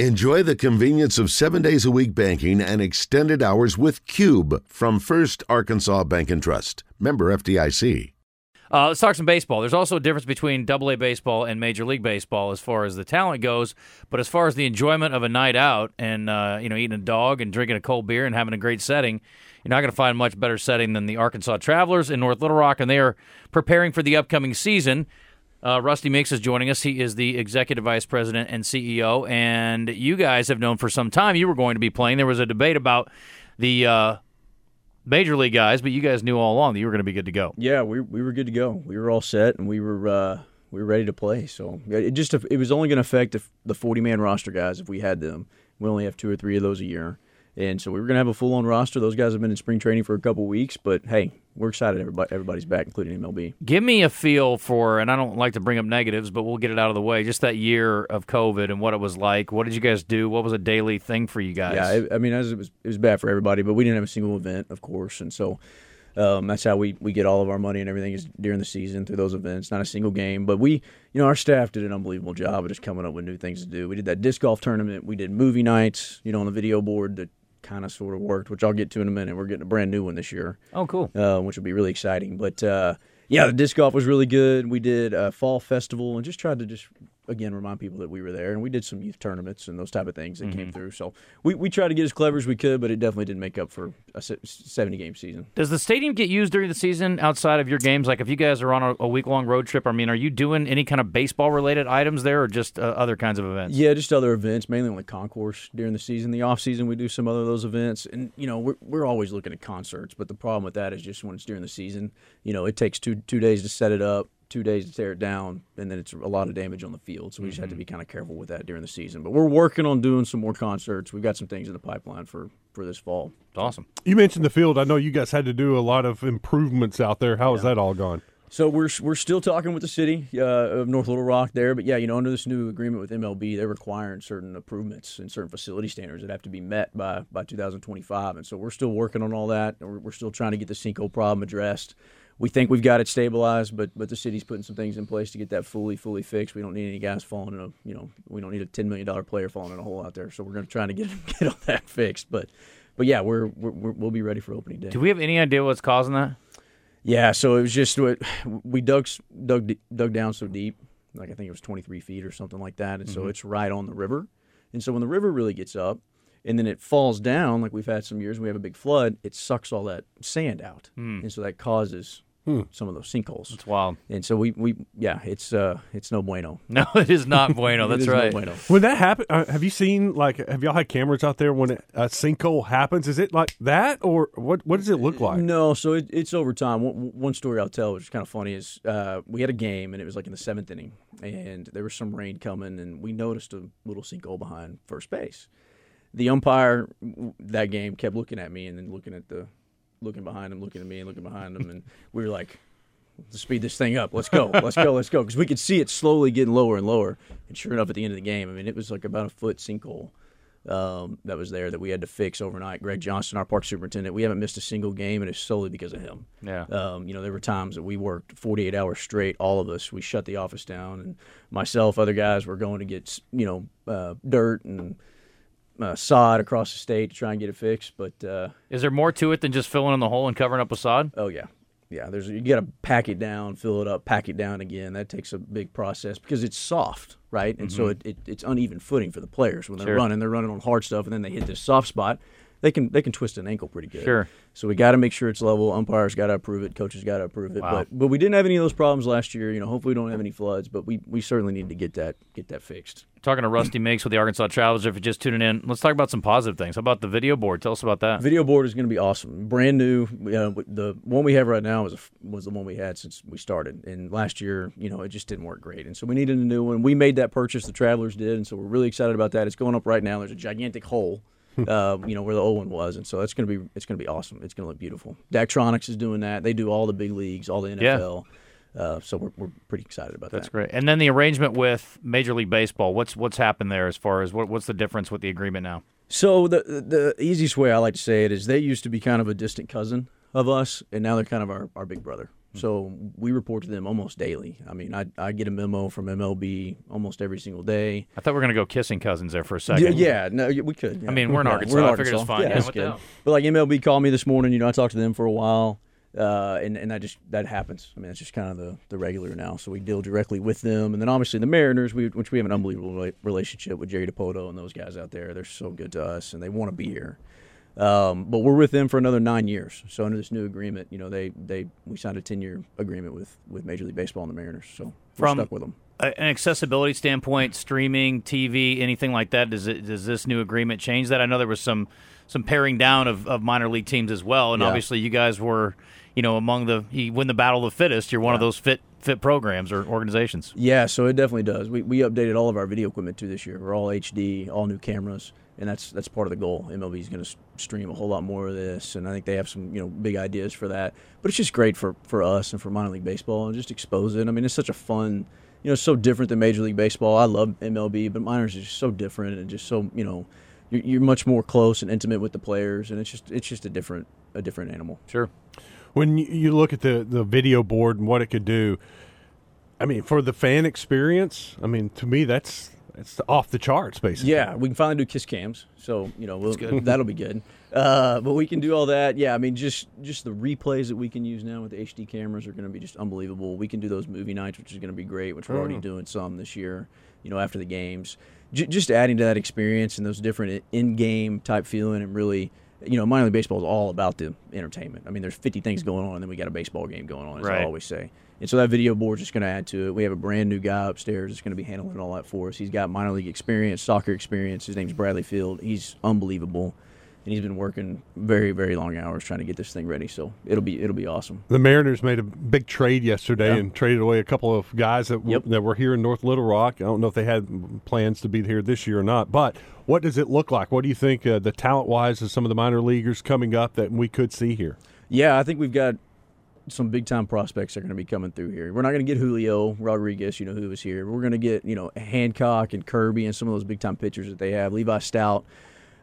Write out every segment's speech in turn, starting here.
Enjoy the convenience of seven days a week banking and extended hours with Cube from First Arkansas Bank and Trust. Member FDIC. Uh, let's talk some baseball. There's also a difference between Double A baseball and Major League Baseball as far as the talent goes, but as far as the enjoyment of a night out and uh, you know eating a dog and drinking a cold beer and having a great setting, you're not going to find much better setting than the Arkansas Travelers in North Little Rock, and they are preparing for the upcoming season. Uh, Rusty Meeks is joining us. He is the executive vice president and CEO. And you guys have known for some time you were going to be playing. There was a debate about the uh, major league guys, but you guys knew all along that you were going to be good to go. Yeah, we we were good to go. We were all set, and we were uh, we were ready to play. So it just it was only going to affect the forty man roster guys if we had them. We only have two or three of those a year. And so we were going to have a full on roster. Those guys have been in spring training for a couple weeks, but hey, we're excited. Everybody, everybody's back, including MLB. Give me a feel for, and I don't like to bring up negatives, but we'll get it out of the way. Just that year of COVID and what it was like. What did you guys do? What was a daily thing for you guys? Yeah, I, I mean, as it was, it was bad for everybody, but we didn't have a single event, of course, and so um, that's how we, we get all of our money and everything is during the season through those events. Not a single game, but we, you know, our staff did an unbelievable job of just coming up with new things to do. We did that disc golf tournament. We did movie nights, you know, on the video board that kind of sort of worked, which I'll get to in a minute. We're getting a brand new one this year. Oh, cool. Uh, which will be really exciting. But uh, yeah, the disc golf was really good. We did a fall festival and just tried to just again remind people that we were there and we did some youth tournaments and those type of things that mm-hmm. came through. So we, we tried to get as clever as we could but it definitely didn't make up for a 70 game season. Does the stadium get used during the season outside of your games? Like if you guys are on a, a week long road trip i mean are you doing any kind of baseball related items there or just uh, other kinds of events? Yeah just other events mainly on the concourse during the season. The off season we do some other of those events. And you know we're, we're always looking at concerts but the problem with that is just when it's during the season you know it takes two two days to set it up two days to tear it down, and then it's a lot of damage on the field. So we just have to mm-hmm. be kind of careful with that during the season. But we're working on doing some more concerts. We've got some things in the pipeline for for this fall. It's awesome. You mentioned the field. I know you guys had to do a lot of improvements out there. How yeah. has that all gone? So we're we're still talking with the city uh, of North Little Rock there, but yeah, you know, under this new agreement with MLB, they're requiring certain improvements and certain facility standards that have to be met by by 2025, and so we're still working on all that. We're, we're still trying to get the sinkhole problem addressed we think we've got it stabilized, but but the city's putting some things in place to get that fully fully fixed. We don't need any guys falling in a you know we don't need a ten million dollar player falling in a hole out there. So we're going to try to get get all that fixed. But but yeah, we're, we're we'll be ready for opening day. Do we have any idea what's causing that? Yeah, so it was just what we dug dug dug down so deep, like I think it was 23 feet or something like that, and mm-hmm. so it's right on the river. And so when the river really gets up, and then it falls down, like we've had some years, we have a big flood. It sucks all that sand out, mm. and so that causes Hmm. some of those sinkholes. It's wild. And so we, we yeah, it's uh, it's no bueno. No, it is not bueno. That's right. No bueno. When that happens, uh, have you seen like have y'all had cameras out there when a sinkhole happens? Is it like that or what? What does it look like? No, so it, it's over time. One, one, story I'll tell, which is kind of funny, is uh, we had a game and it was like in the seventh inning, and there was some rain coming, and we noticed a little sinkhole behind first base. The umpire that game kept looking at me and then looking at the looking behind him, looking at me, and looking behind him, and we were like, "Let's speed this thing up. Let's go. Let's go. Let's go." Because we could see it slowly getting lower and lower. And sure enough, at the end of the game, I mean, it was like about a foot sinkhole um, that was there that we had to fix overnight. Greg Johnson, our park superintendent, we haven't missed a single game, and it's solely because of him. Yeah. Um, you know, there were times that we worked 48 hours straight, all of us. We shut the office down, and myself, other guys were going to get you know uh, dirt and uh, sod across the state to try and get it fixed. But uh, is there more to it than just filling in the hole and covering up with sod? Oh yeah, yeah. There's you got to pack it down, fill it up, pack it down again. That takes a big process because it's soft, right? And mm-hmm. so it, it, it's uneven footing for the players when they're sure. running. They're running on hard stuff, and then they hit this soft spot. They can they can twist an ankle pretty good. Sure. So we got to make sure it's level. Umpires got to approve it. Coaches got to approve it. Wow. But but we didn't have any of those problems last year. You know, hopefully we don't have any floods. But we, we certainly need to get that get that fixed. Talking to Rusty Meeks with the Arkansas Travelers. If you're just tuning in, let's talk about some positive things. How about the video board? Tell us about that. Video board is going to be awesome. Brand new. the one we have right now was was the one we had since we started. And last year, you know, it just didn't work great. And so we needed a new one. We made that purchase. The Travelers did, and so we're really excited about that. It's going up right now. There's a gigantic hole uh, you know where the old one was, and so it's gonna be it's gonna be awesome. It's gonna look beautiful. Daktronics is doing that. They do all the big leagues, all the NFL. Yeah. Uh, so we're, we're pretty excited about That's that. That's great. And then the arrangement with Major League Baseball. What's what's happened there as far as what, what's the difference with the agreement now? So the the easiest way I like to say it is they used to be kind of a distant cousin of us, and now they're kind of our, our big brother. So we report to them almost daily. I mean, I, I get a memo from MLB almost every single day. I thought we were going to go kissing cousins there for a second. yeah, no, we could. yeah. I mean, we're in Arkansas. we're in I figured Arkansas. fine. Yeah, Yeah, that's what the good. But like MLB called me this morning. You know, I talked to them for a while, uh, and and that just that happens. I mean, it's just kind of the the regular now. So we deal directly with them, and then obviously the Mariners, we, which we have an unbelievable relationship with Jerry Dipoto and those guys out there. They're so good to us, and they want to be here. Um, but we're with them for another nine years. So under this new agreement, you know, they they we signed a ten year agreement with with Major League Baseball and the Mariners. So we're From- stuck with them. A- An accessibility standpoint, streaming, TV, anything like that. Does it does this new agreement change that? I know there was some some paring down of, of minor league teams as well, and Yeah. obviously you guys were, you know, among the you win the battle of the fittest. You're one of those fit fit programs or organizations. Yeah, so it definitely does. We, we updated all of our video equipment too this year. We're all HD, all new cameras, and that's that's part of the goal. MLB is going to stream a whole lot more of this, and I think they have some you know big ideas for that. But it's just great for for us and for minor league baseball, and just expose it. I mean, it's such a fun, you know, so different than Major League Baseball. I love MLB, but minors is just so different and just so you know. You're, you're much more close and intimate with the players, and it's just it's just a different a different animal. Sure. When you, you look at the, the video board and what it could do, I mean, for the fan experience, I mean, to me, that's that's off the charts, basically. Yeah, we can finally do kiss cams, so you know we'll, good. that'll be good. Uh, but we can do all that. Yeah, I mean, just just the replays that we can use now with the HD cameras are going to be just unbelievable. We can do those movie nights, which is going to be great. Which we're already doing some this year. You know, after the games, J- just adding to that experience and those different in-game type feeling, and really, you know, minor league baseball is all about the entertainment. I mean, there's 50 things going on, and then we got a baseball game going on, as Right. I always say. And so that video board's just going to add to it. We have a brand new guy upstairs that's going to be handling all that for us. He's got minor league experience, soccer experience. His name's Bradley Field. He's unbelievable, and he's been working very, very long hours trying to get this thing ready. So it'll be it'll be awesome. The Mariners made a big trade yesterday Yeah. and traded away a couple of guys that w- Yep. that were here in North Little Rock. I don't know if they had plans to be here this year or not, but what does it look like? What do you think uh, the talent wise of some of the minor leaguers coming up that we could see here? Yeah, I think we've got some big time prospects are going to be coming through here. We're not going to get Julio Rodriguez, you know who was here. We're going to get you know Hancock and Kirby and some of those big time pitchers that they have. Levi Stout.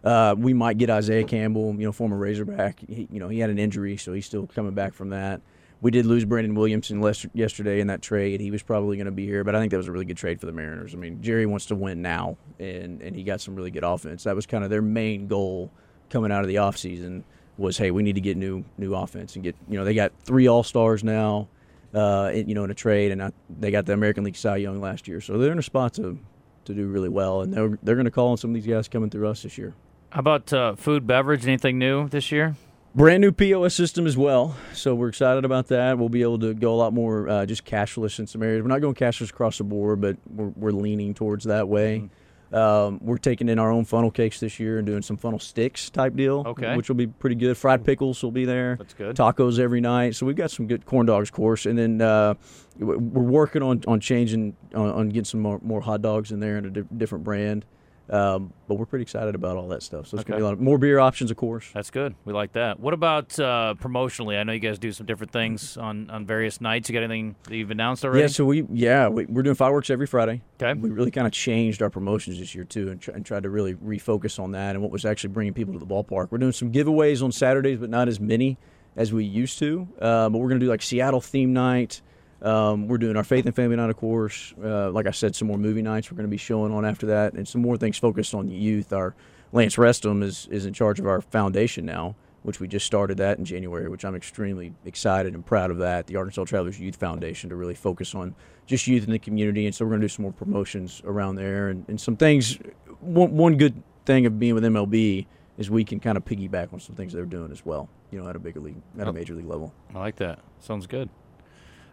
Uh, we might get Isaiah Campbell, you know, former Razorback. He, you know, he had an injury, so he's still coming back from that. We did lose Brandon Williamson yesterday in that trade. He was probably going to be here, but I think that was a really good trade for the Mariners. I mean, Jerry wants to win now, and, and he got some really good offense. That was kind of their main goal coming out of the offseason was, hey, we need to get new new offense and get, you know, they got three All Stars now, uh, in, you know, in a trade, and I, they got the American League Cy Young last year, so they're in a spot to to do really well, and they're they're going to call on some of these guys coming through us this year. How about uh, food, beverage? Anything new this year? Brand new POS system as well, so we're excited about that. We'll be able to go a lot more uh, just cashless in some areas. We're not going cashless across the board, but we're, we're leaning towards that way. Um, we're taking in our own funnel cakes this year and doing some funnel sticks type deal, Okay. which will be pretty good. Fried pickles will be there. That's good. Tacos every night, so we've got some good corn dogs, of course, and then uh, we're working on on changing on, on getting some more, more hot dogs in there and a di- different brand. Um, but we're pretty excited about all that stuff. So it's Okay. gonna be a lot of, more beer options, of course. That's good. We like that. What about uh, promotionally? I know you guys do some different things on, on various nights. You got anything that you've announced already? Yeah, so we yeah we, we're doing fireworks every Friday. Okay. We really kind of changed our promotions this year too, and, try, and tried to really refocus on that and what was actually bringing people to the ballpark. We're doing some giveaways on Saturdays, but not as many as we used to. Uh, but we're gonna do like Seattle theme night. Um, we're doing our Faith and Family Night, of course. Uh, like I said, some more movie nights we're going to be showing on after that, and some more things focused on the youth. Our Lance Restum is is in charge of our foundation now, which we just started that in January, which I'm extremely excited and proud of that. The Arkansas Travelers Youth Foundation to really focus on just youth in the community, and so we're going to do some more promotions around there and, and some things. One, one good thing of being with MLB is we can kind of piggyback on some things they're doing as well. You know, at a bigger league, at a major league level. I like that. Sounds good.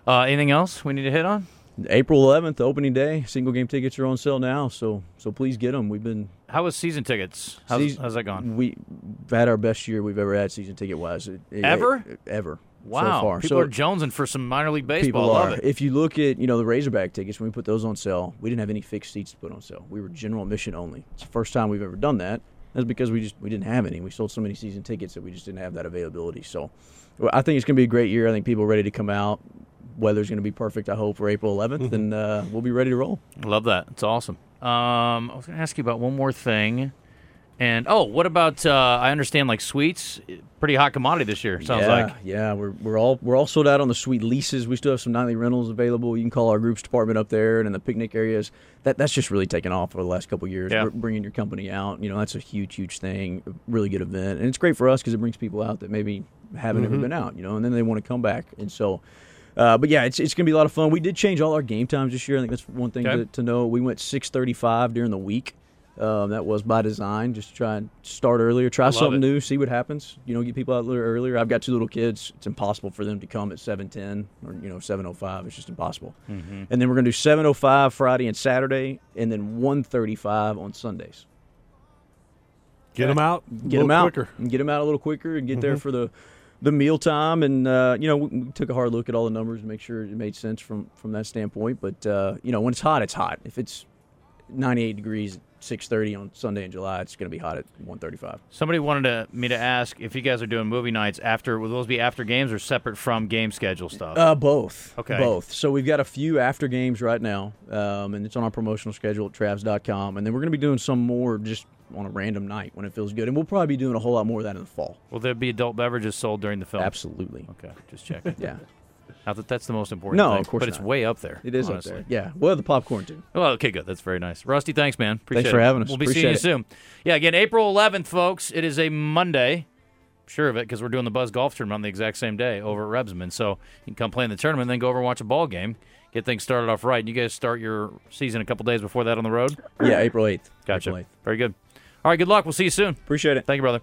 Uh, anything else we need to hit on? April 11th, opening day. Single game tickets are on sale now, so so please get them. We've been How was season tickets? How's, season- how's that gone? We had our best year we've ever had season ticket wise. Ever? ever. Wow. So far. People so are jonesing for some minor league baseball. people are. it. If you look at you know the Razorback tickets, when we put those on sale, we didn't have any fixed seats to put on sale. We were general admission only. It's the first time we've ever done that. That's because we just we didn't have any. We sold so many season tickets that we just didn't have that availability. So, well, I think it's going to be a great year. I think people are ready to come out. Weather's going to be perfect. I hope for April 11th, and uh, we'll be ready to roll. Love that. It's awesome. Um, I was going to ask you about one more thing. And oh, what about? Uh, I understand like suites, pretty hot commodity this year. Sounds yeah, like. yeah, we're we're all we're all sold out on the suite leases. We still have some nightly rentals available. You can call our groups department up there and in the picnic areas. That that's just really taken off over the last couple of years. Yeah. Bringing your company out, you know, that's a huge huge thing. Really good event, and it's great for us because it brings people out that maybe haven't ever been out, you know, and then they want to come back. And so. Uh, but yeah, it's, it's going to be a lot of fun. We did change all our game times this year. I think that's one thing Okay. to, to know. We went 6:35 during the week. Um, that was by design, just to try and start earlier, try love something it. new, see what happens. You know, get people out a little earlier. I've got two little kids; it's impossible for them to come at seven ten or you know seven o five. It's just impossible. Mm-hmm. And then we're gonna do seven o five Friday and Saturday, and then one thirty five on Sundays. Get them out. a Get little them out, quicker. Mm-hmm. and get them out a little quicker, and get there for the the meal time. And uh, you know, we, took a hard look at all the numbers to make sure it made sense from from that standpoint. But uh, you know, when it's hot, it's hot. If it's ninety eight degrees. 6:30 on Sunday in July. It's going to be hot at 1:35. Somebody wanted to, me to ask if you guys are doing movie nights after. Will those be after games or separate from game schedule stuff? Uh, both. Okay. Both. So we've got a few after games right now, um, and it's on our promotional schedule at Travs.com. And then we're going to be doing some more just on a random night when it feels good. And we'll probably be doing a whole lot more of that in the fall. Will there be adult beverages sold during the film? Absolutely. Okay, just checking. Yeah. Not that that's the most important. No, thing, of course but it's way up there. It is honestly. up there. Yeah. Well, the popcorn too. Well, okay, good. That's very nice. Rusty, thanks, man. Appreciate it. Thanks for it. having us. We'll be Appreciate seeing you it. soon. Yeah, again, April 11th, folks. It is a Monday. Sure of it, because we're doing the Buzz Golf Tournament on the exact same day over at Rebsamen. So you can come play in the tournament, then go over and watch a ball game, get things started off right. And you guys start your season a couple days before that on the road. Yeah, April 8th. Gotcha. April 8th. Very good. All right, good luck. We'll see you soon. Appreciate it. Thank you, brother.